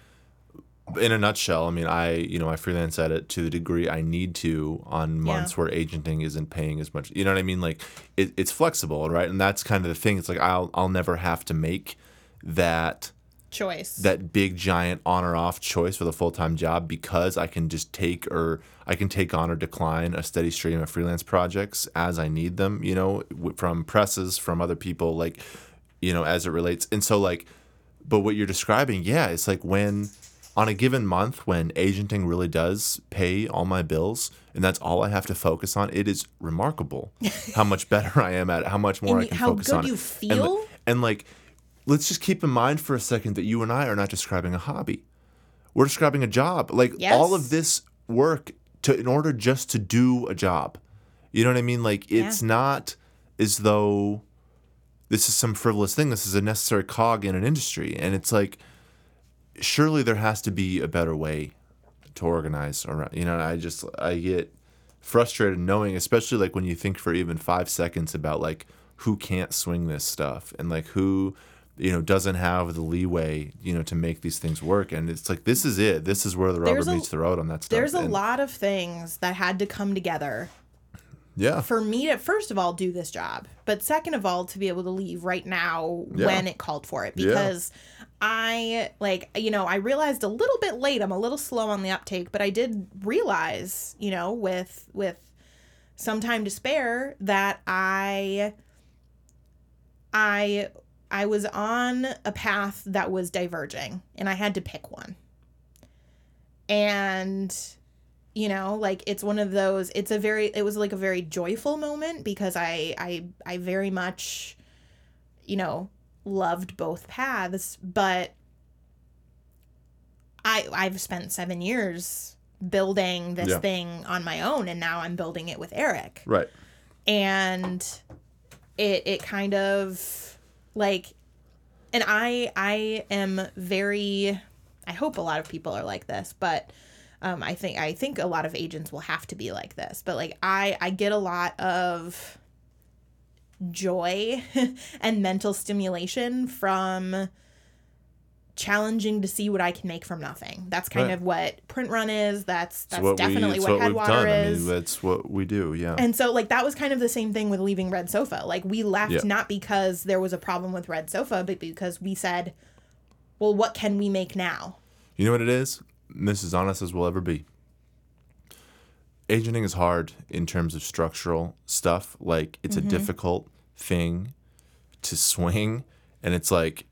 in a nutshell, I mean, I, you know, I freelance at it to the degree I need to on months where agenting isn't paying as much. You know what I mean? Like, it, it's flexible, right? And that's kind of the thing. It's like I'll, I'll never have to make that Choice. that big giant on or off choice for the full time job because I can just take or I can take on or decline a steady stream of freelance projects as I need them, you know, from presses, from other people, like, you know, as it relates. And so, like, but what you're describing, yeah, it's like when on a given month when agenting really does pay all my bills and that's all I have to focus on, it is remarkable how much better I am at it, how much more And I you- can how focus good on you And, feel? li- and like, let's just keep in mind for a second that you and I are not describing a hobby. We're describing a job. Like all of this work to in order just to do a job. You know what I mean? Like it's Yeah. not as though this is some frivolous thing. This is a necessary cog in an industry. And it's like surely there has to be a better way to organize around you know, I just I get frustrated knowing, especially like when you think for even five seconds about like who can't swing this stuff and like who you know doesn't have the leeway you know to make these things work. And it's like this is it. This is where the rubber There's a- meets the road on that stuff. There's a And- lot of things that had to come together yeah for me to first of all do this job, but second of all to be able to leave right now Yeah. when it called for it Yeah. because I like you know, I realized a little bit late, I'm a little slow on the uptake, but I did realize, you know, with with some time to spare that I I I was on a path that was diverging and I had to pick one. And you know, like it's one of those it's a very it was like a very joyful moment because I I I very much you know, loved both paths, but I I've spent 7 years building this Yeah. thing on my own and now I'm building it with Eric right and it it kind of like and i i am very i hope a lot of people are like this but um i think i think a lot of agents will have to be like this but like i i get a lot of joy and mental stimulation from challenging to see what I can make from nothing. That's kind Right. of what print run is. That's that's what definitely we, what, what, we've Headwater done is. i mean that's what we do yeah And so like that was kind of the same thing with leaving Red Sofa. Like we left Yeah. not because there was a problem with Red Sofa, but because we said, well, what can we make now? You know what it is? This is honest as we'll ever be. Agenting is hard in terms of structural stuff. Like it's Mm-hmm. a difficult thing to swing, and it's like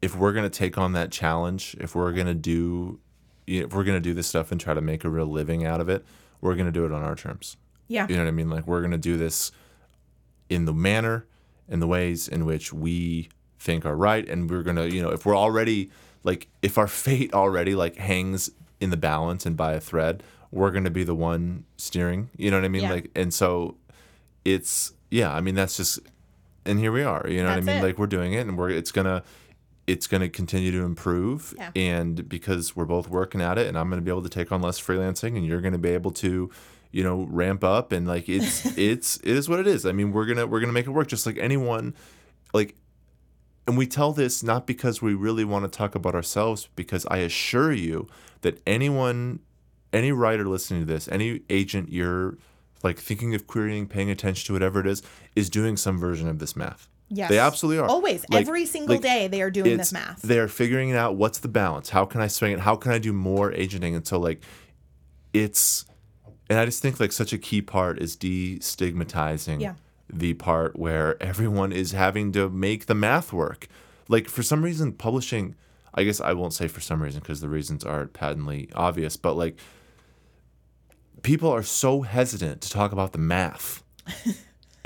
if we're gonna take on that challenge, if we're gonna do, you know, if we're gonna do this stuff and try to make a real living out of it, we're gonna do it on our terms. Yeah. You know what I mean? Like we're gonna do this in the manner and the ways in which we think are right, and we're gonna, you know, if we're already like if our fate already like hangs in the balance and by a thread, we're gonna be the one steering. You know what I mean? Yeah. Like, and so it's yeah. I mean, that's just, and here we are. You know That's what I mean? it. Like we're doing it, and we're it's gonna. It's going to continue to improve, Yeah. and because we're both working at it, and I'm going to be able to take on less freelancing, and you're going to be able to, you know, ramp up, and like it's it's it is what it is. I mean, we're gonna we're gonna make it work, just like anyone, like, and we tell this not because we really want to talk about ourselves, because I assure you that anyone, any writer listening to this, any agent you're like thinking of querying, paying attention to whatever it is, is doing some version of this math. Yes. They absolutely are. Always. Like- Every single like, day they are doing this math. They're figuring out what's the balance. How can I swing it? How can I do more agenting? And so like it's and I just think like such a key part is destigmatizing Yeah. The part where everyone is having to make the math work. Like for some reason publishing I guess I won't say for some reason because the reasons are patently obvious, but like people are so hesitant to talk about the math.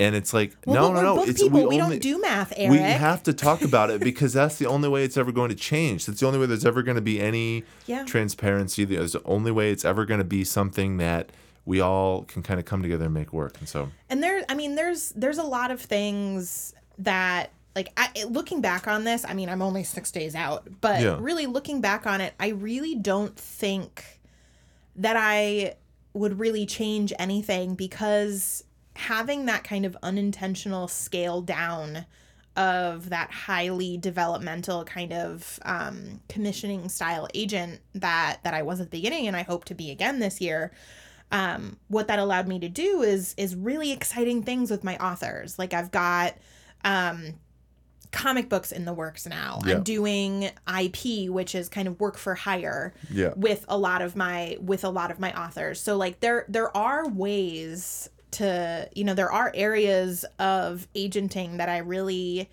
And it's like, well, no, no, no. It's people. We, only- don't do math, Eric. we have to talk about it because that's the only way it's ever going to change. That's the only way there's ever going to be any Yeah. transparency. There's the only way it's ever going to be something that we all can kind of come together and make work. And so, and there i mean there's there's a lot of things that like I, looking back on this, I mean, I'm only six days out, but Yeah. really looking back on it, I really don't think that I would really change anything because having that kind of unintentional scale down of that highly developmental kind of um, commissioning style agent that that I was at the beginning and I hope to be again this year um, what that allowed me to do is is really exciting things with my authors. Like I've got um, comic books in the works now. Yeah. I'm doing IP, which is kind of work for hire Yeah. with a lot of my with a lot of my authors. So like there there are ways to you know there are areas of agenting that I really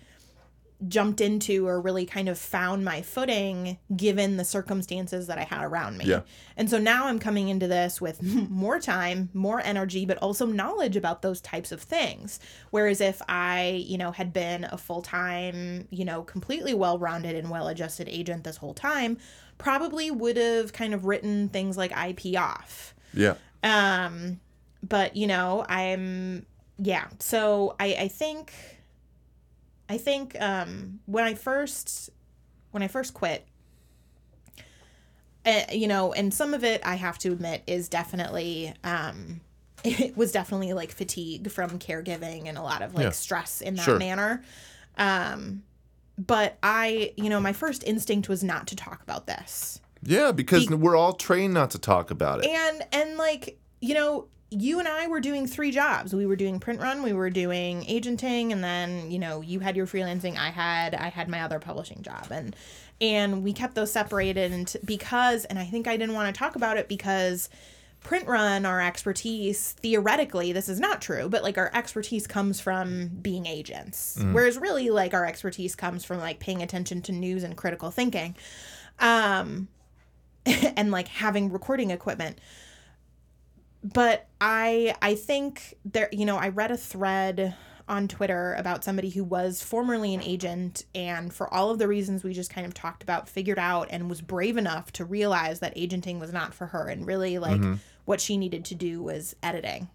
jumped into or really kind of found my footing given the circumstances that I had around me. Yeah. And so now I'm coming into this with more time, more energy, but also knowledge about those types of things. Whereas if I, you know, had been a full time, you know, completely well rounded and well adjusted agent this whole time, probably would have kind of written things like IP off. Yeah. Um, but you know, I'm yeah. So I I think I think um when I first when I first quit uh, you know, and some of it I have to admit is definitely um it was definitely like fatigue from caregiving and a lot of like Yeah. stress in that Sure. manner. Um but I, you know, my first instinct was not to talk about this. Yeah, because we're all trained not to talk about it. And and like, you know, you and I were doing three jobs. We were doing print run, we were doing agenting, and then, you know, you had your freelancing, I had I had my other publishing job. And and we kept those separated and t- because and I think I didn't want to talk about it because print run our expertise theoretically this is not true but like our expertise comes from being agents whereas really like our expertise comes from like paying attention to news and critical thinking um and like having recording equipment but i i think there you know i read a thread on twitter about somebody who was formerly an agent and for all of the reasons we just kind of talked about figured out and was brave enough to realize that agenting was not for her and really like what she needed to do was editing.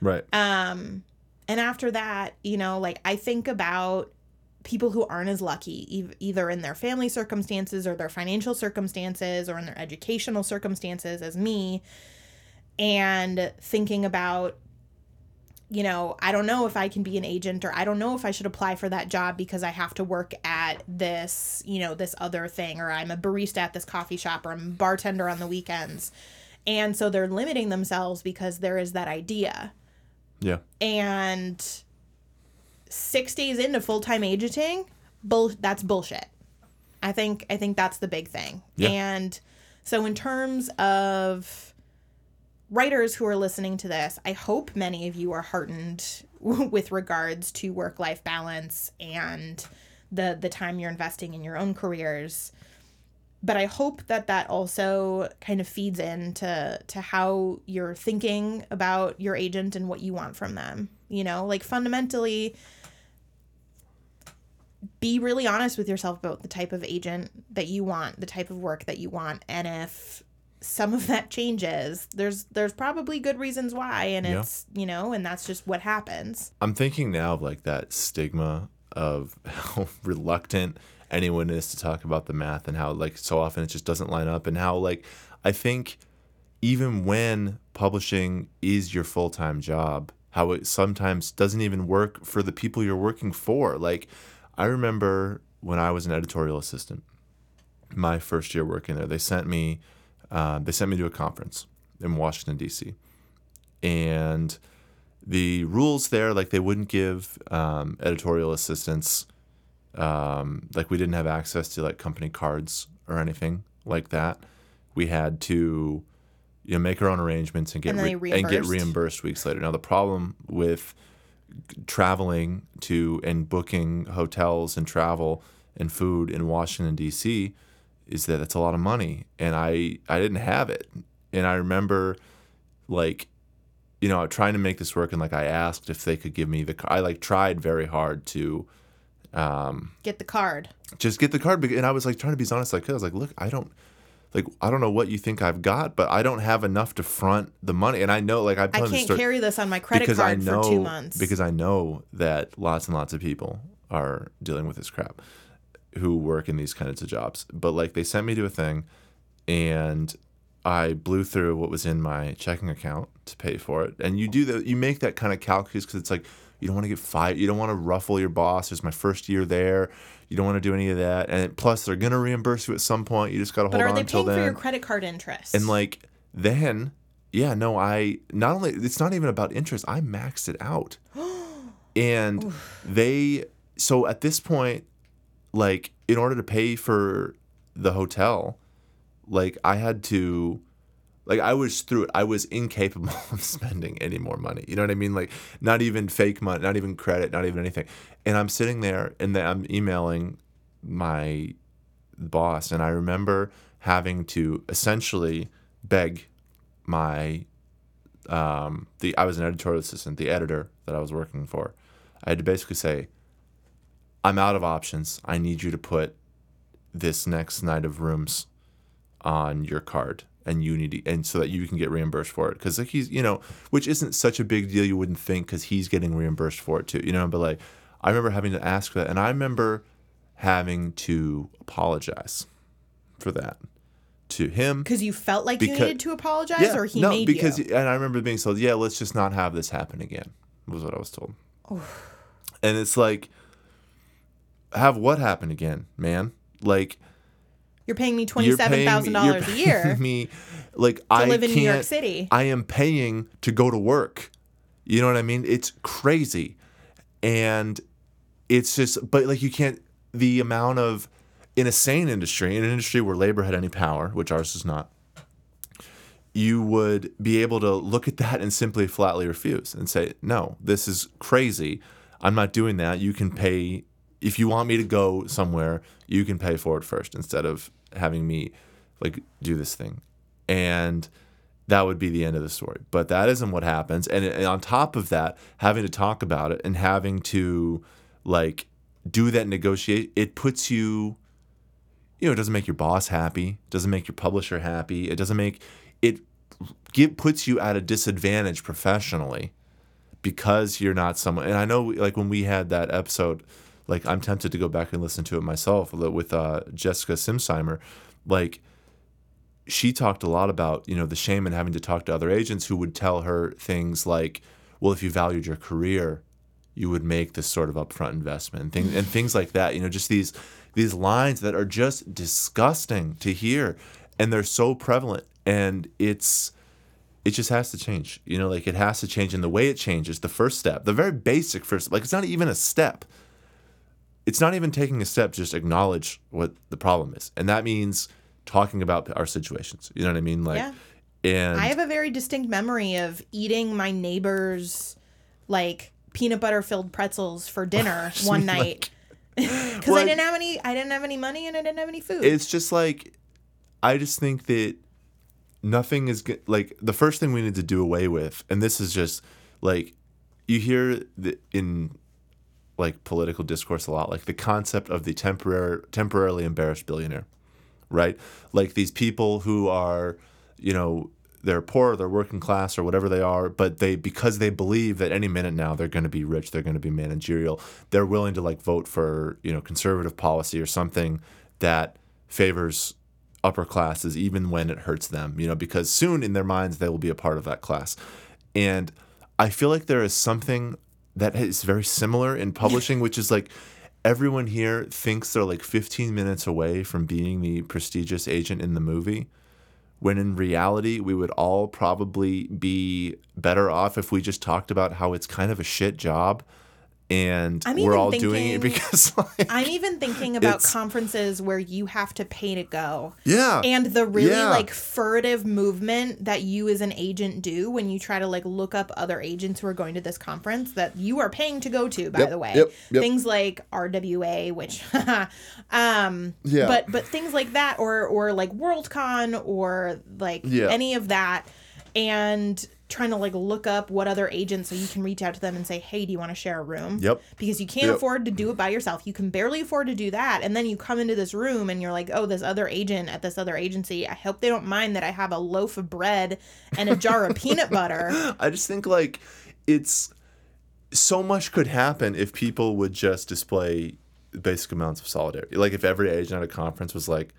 Right. um and after that you know like i think about people who aren't as lucky e- either in their family circumstances or their financial circumstances or in their educational circumstances as me and thinking about you know i don't know if i can be an agent or i don't know if i should apply for that job because i have to work at this you know this other thing or i'm a barista at this coffee shop or i'm a bartender on the weekends and so they're limiting themselves because there is that idea yeah. and six days into full-time agenting bull that's bullshit i think i think that's the big thing Yeah. and so in terms of writers who are listening to this i hope many of you are heartened with regards to work-life balance and the the time you're investing in your own careers but I hope that that also kind of feeds into to how you're thinking about your agent and what you want from them. You know, like fundamentally be really honest with yourself about the type of agent that you want, the type of work that you want, and if some of that changes, there's there's probably good reasons why and Yeah. it's, you know, and that's just what happens. I'm thinking now of like that stigma of how reluctant anyone is to talk about the math and how like so often it just doesn't line up and how like I think even when publishing is your full-time job, how it sometimes doesn't even work for the people you're working for. Like I remember when I was an editorial assistant, my first year working there, they sent me uh, they sent me to a conference in Washington D.C. and the rules there like they wouldn't give um, editorial assistants um, like we didn't have access to like company cards or anything like that we had to you know make our own arrangements and get And re- and get reimbursed. reimbursed weeks later now the problem with traveling to and booking hotels and travel and food in Washington D.C. is that it's a lot of money, and I I didn't have it, and I remember like you know trying to make this work, and like I asked if they could give me the I like tried very hard to um, Get the card. just get the card, and I was like trying to be as honest as I could. I was like, look, I don't. Like I don't know what you think I've got, but I don't have enough to front the money, and I know like I've I can't carry this on my credit because I card know for two months. because I know that lots and lots of people are dealing with this crap who work in these kinds of jobs. But like they sent me to a thing and I blew through what was in my checking account to pay for it. And you do that, you make that kind of calculus because it's like you don't want to get fired, you don't want to ruffle your boss. It's my first year there. You don't want to do any of that. And plus, they're gonna reimburse you at some point. You just gotta hold it. But are they until paying for your credit card interest? and like then, yeah, no, I not only it's not even about interest. I maxed it out, and they so at this point, like in order to pay for the hotel, like I had to like I was through it. I was incapable of spending any more money. You know what I mean? Like not even fake money, not even credit, not even anything. And I'm sitting there and then I'm emailing my boss and I remember having to essentially beg my um the I was an editorial assistant, the editor that I was working for. I had to basically say I'm out of options. I need you to put this next night of rooms on your card and you need to, and so that you can get reimbursed for it. Because like he's you know which isn't such a big deal you wouldn't think because he's getting reimbursed for it too you know? But like i remember having to ask that and i remember having to apologize for that to him. Because you felt like you needed to apologize, or he no made because you. and i remember being told yeah let's just not have this happen again was what i was told. And it's like have what happen again man like You're paying me twenty seven thousand dollars a year Me, like I live in New York City. I am paying to go to work. You know what I mean? It's crazy, and it's just. But like you can't. The amount of in a sane industry, in an industry where labor had any power, which ours is not, you would be able to look at that and simply flatly refuse and say, "No, this is crazy. I'm not doing that. You can pay if you want me to go somewhere. You can pay for it first instead of having me like do this thing." And that would be the end of the story. But that isn't what happens. And, and on top of that, having to talk about it and having to like do that negotiate, it puts you you know, it doesn't make your boss happy, it doesn't make your publisher happy, it doesn't make it get puts you at a disadvantage professionally because you're not someone and I know like when we had that episode like I'm tempted to go back and listen to it myself with uh, Jessica Sinsheimer. Like she talked a lot about you know the shame in having to talk to other agents who would tell her things like well if you valued your career you would make this sort of upfront investment and things and things like that you know just these these lines that are just disgusting to hear and they're so prevalent and it's it just has to change you know like it has to change and the way it changes the first step the very basic first like it's not even a step it's not even taking a step just acknowledge what the problem is and that means talking about our situations you know what i mean like Yeah. and I have a very distinct memory of eating my neighbor's like peanut butter filled pretzels for dinner one night because I didn't have any. I didn't have any money and I didn't have any food. it's just like i just think that nothing is go- like the first thing we need to do away with and this is just like you hear the, in like political discourse a lot like the concept of the temporary temporarily embarrassed billionaire right? Like these people who are you know they're poor they're working class or whatever they are but they because they believe that any minute now they're going to be rich they're going to be managerial they're willing to like vote for you know conservative policy or something that favors upper classes even when it hurts them you know because soon in their minds they will be a part of that class. And i feel like there is something that is very similar in publishing which is like everyone here thinks they're like 15 minutes away from being the prestigious agent in the movie when in reality we would all probably be better off if we just talked about how it's kind of a shit job and I'm we're all doing it because like I'm even thinking about conferences where you have to pay to go. yeah And the really Yeah. like furtive movement that you as an agent do when you try to like look up other agents who are going to this conference that you are paying to go to, by Yep, the way. yep, yep. Things like RWA, which um Yeah. but but things like that or or like Worldcon or like Yeah. any of that and trying to like look up what other agents so you can reach out to them and say, "Hey, do you want to share a room?" Yep. because you can't Yep. afford to do it by yourself. You can barely afford to do that. And then you come into this room and you're like, oh, this other agent at this other agency, I hope they don't mind that I have a loaf of bread and a jar of peanut butter. I just think like it's so much could happen if people would just display basic amounts of solidarity. Like if every agent at a conference was like,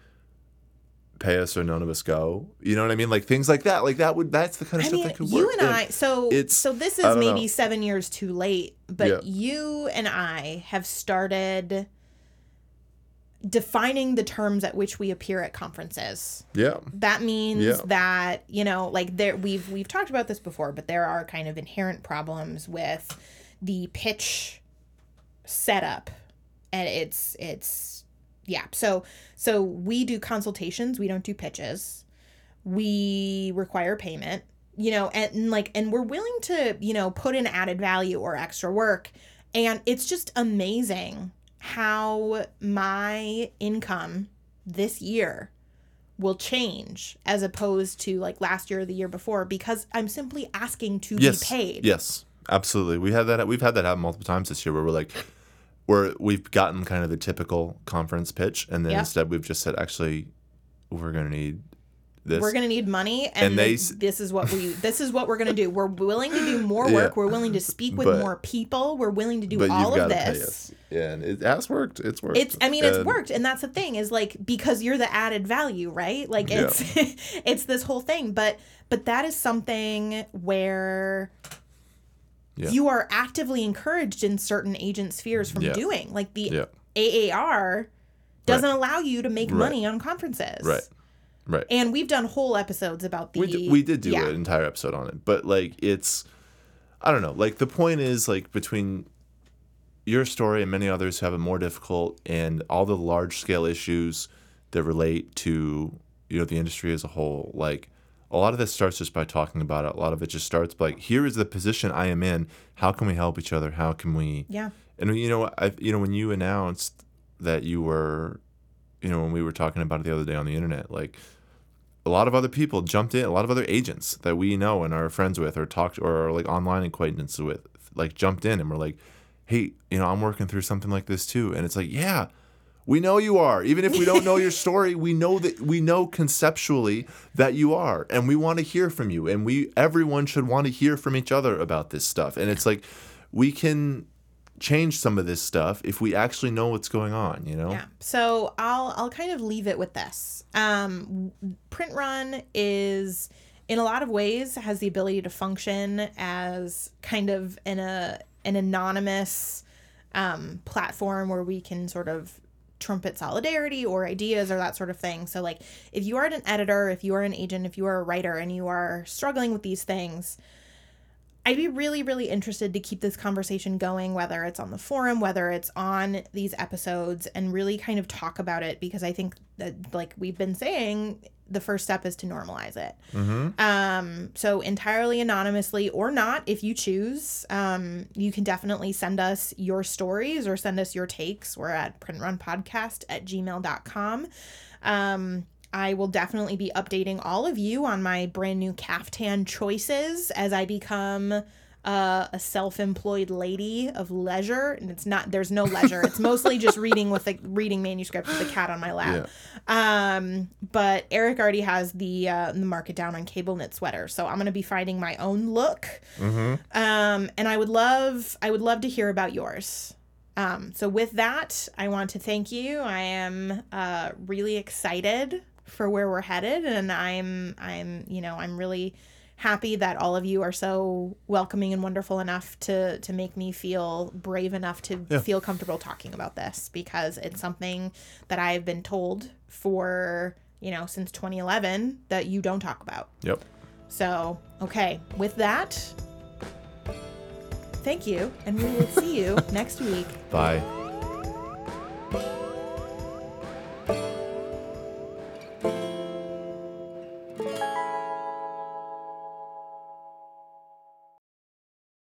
pay us or none of us go. You know what I mean? Like things like that. Like that would that's the kind of I stuff mean, that could you work. and I. So it's- so this is maybe know. seven years too late, but Yeah. you and I have started defining the terms at which we appear at conferences. Yeah. That means Yeah. that you know, like there we've we've talked about this before, but there are kind of inherent problems with the pitch setup, and it's it's yeah. So so we do consultations. We don't do pitches. We require payment. You know, and, and like, and we're willing to you know put in added value or extra work, and it's just amazing how my income this year will change as opposed to like last year or the year before because I'm simply asking to Yes. be paid. Yes. Absolutely. We had that we've had that happen multiple times this year where we're like where we've gotten kind of the typical conference pitch and then Yep. instead we've just said actually we're gonna need this. We're gonna need money, and, And they this, s- this is what we this is what we're gonna do. We're willing to do more work. Yeah. We're willing to speak with But- more people. We're willing to do but all you've of to this. pay us. Yeah, and it has worked. It's worked. It's I mean it's And- worked and that's the thing is like because you're the added value, right? Like Yeah. it's it's this whole thing, but but that is something where Yeah. you are actively encouraged in certain agent spheres from Yeah. doing. Like the Yeah. AAR doesn't allow you to make Right. money on conferences. Right. Right. And we've done whole episodes about the we did, we did do an entire episode on it but like it's i don't know like the point is like between your story and many others who have it more difficult and all the large scale issues that relate to you know the industry as a whole like a lot of this starts just by talking about it a lot of it just starts by like here is the position i am in how can we help each other how can we Yeah. and you know, I you know when you announced that you were, you know, when we were talking about it the other day on the internet, like a lot of other people jumped in, a lot of other agents that we know and are friends with or talked or are like online acquaintances with, like jumped in and were like, hey, you know, I'm working through something like this too, and it's like, yeah. We know you are. Even if we don't know your story, we know that we know conceptually that you are, and we want to hear from you. And we everyone should want to hear from each other about this stuff. And it's like we can change some of this stuff if we actually know what's going on, you know? Yeah. So I'll I'll kind of leave it with this. Um, Print Run is in a lot of ways has the ability to function as kind of an a an anonymous um, platform where we can sort of trumpet solidarity or ideas or that sort of thing. So like if you are an editor, if you are an agent, if you are a writer and you are struggling with these things, I'd be really, really interested to keep this conversation going, whether it's on the forum, whether it's on these episodes, and really kind of talk about it because I think that, like we've been saying, the first step is to normalize it. Um, so entirely anonymously or not, if you choose, um, you can definitely send us your stories or send us your takes. We're at printrunpodcast at gmail.com. Um, I will definitely be updating all of you on my brand new caftan choices as I become uh, a self-employed lady of leisure. And it's not there's no leisure. It's mostly just reading with a reading manuscript with a cat on my lap. Um, but Eric already has the uh, the market down on cable knit sweater, so I'm gonna be finding my own look. Um, and I would love I would love to hear about yours. Um, so with that, I want to thank you. I am uh, really excited for where we're headed and I'm I'm you know I'm really happy that all of you are so welcoming and wonderful enough to to make me feel brave enough to yeah. feel comfortable talking about this because it's something that I've been told for you know since 2011 that you don't talk about. Yep. So, okay, with that, thank you and we will see you next week. Bye.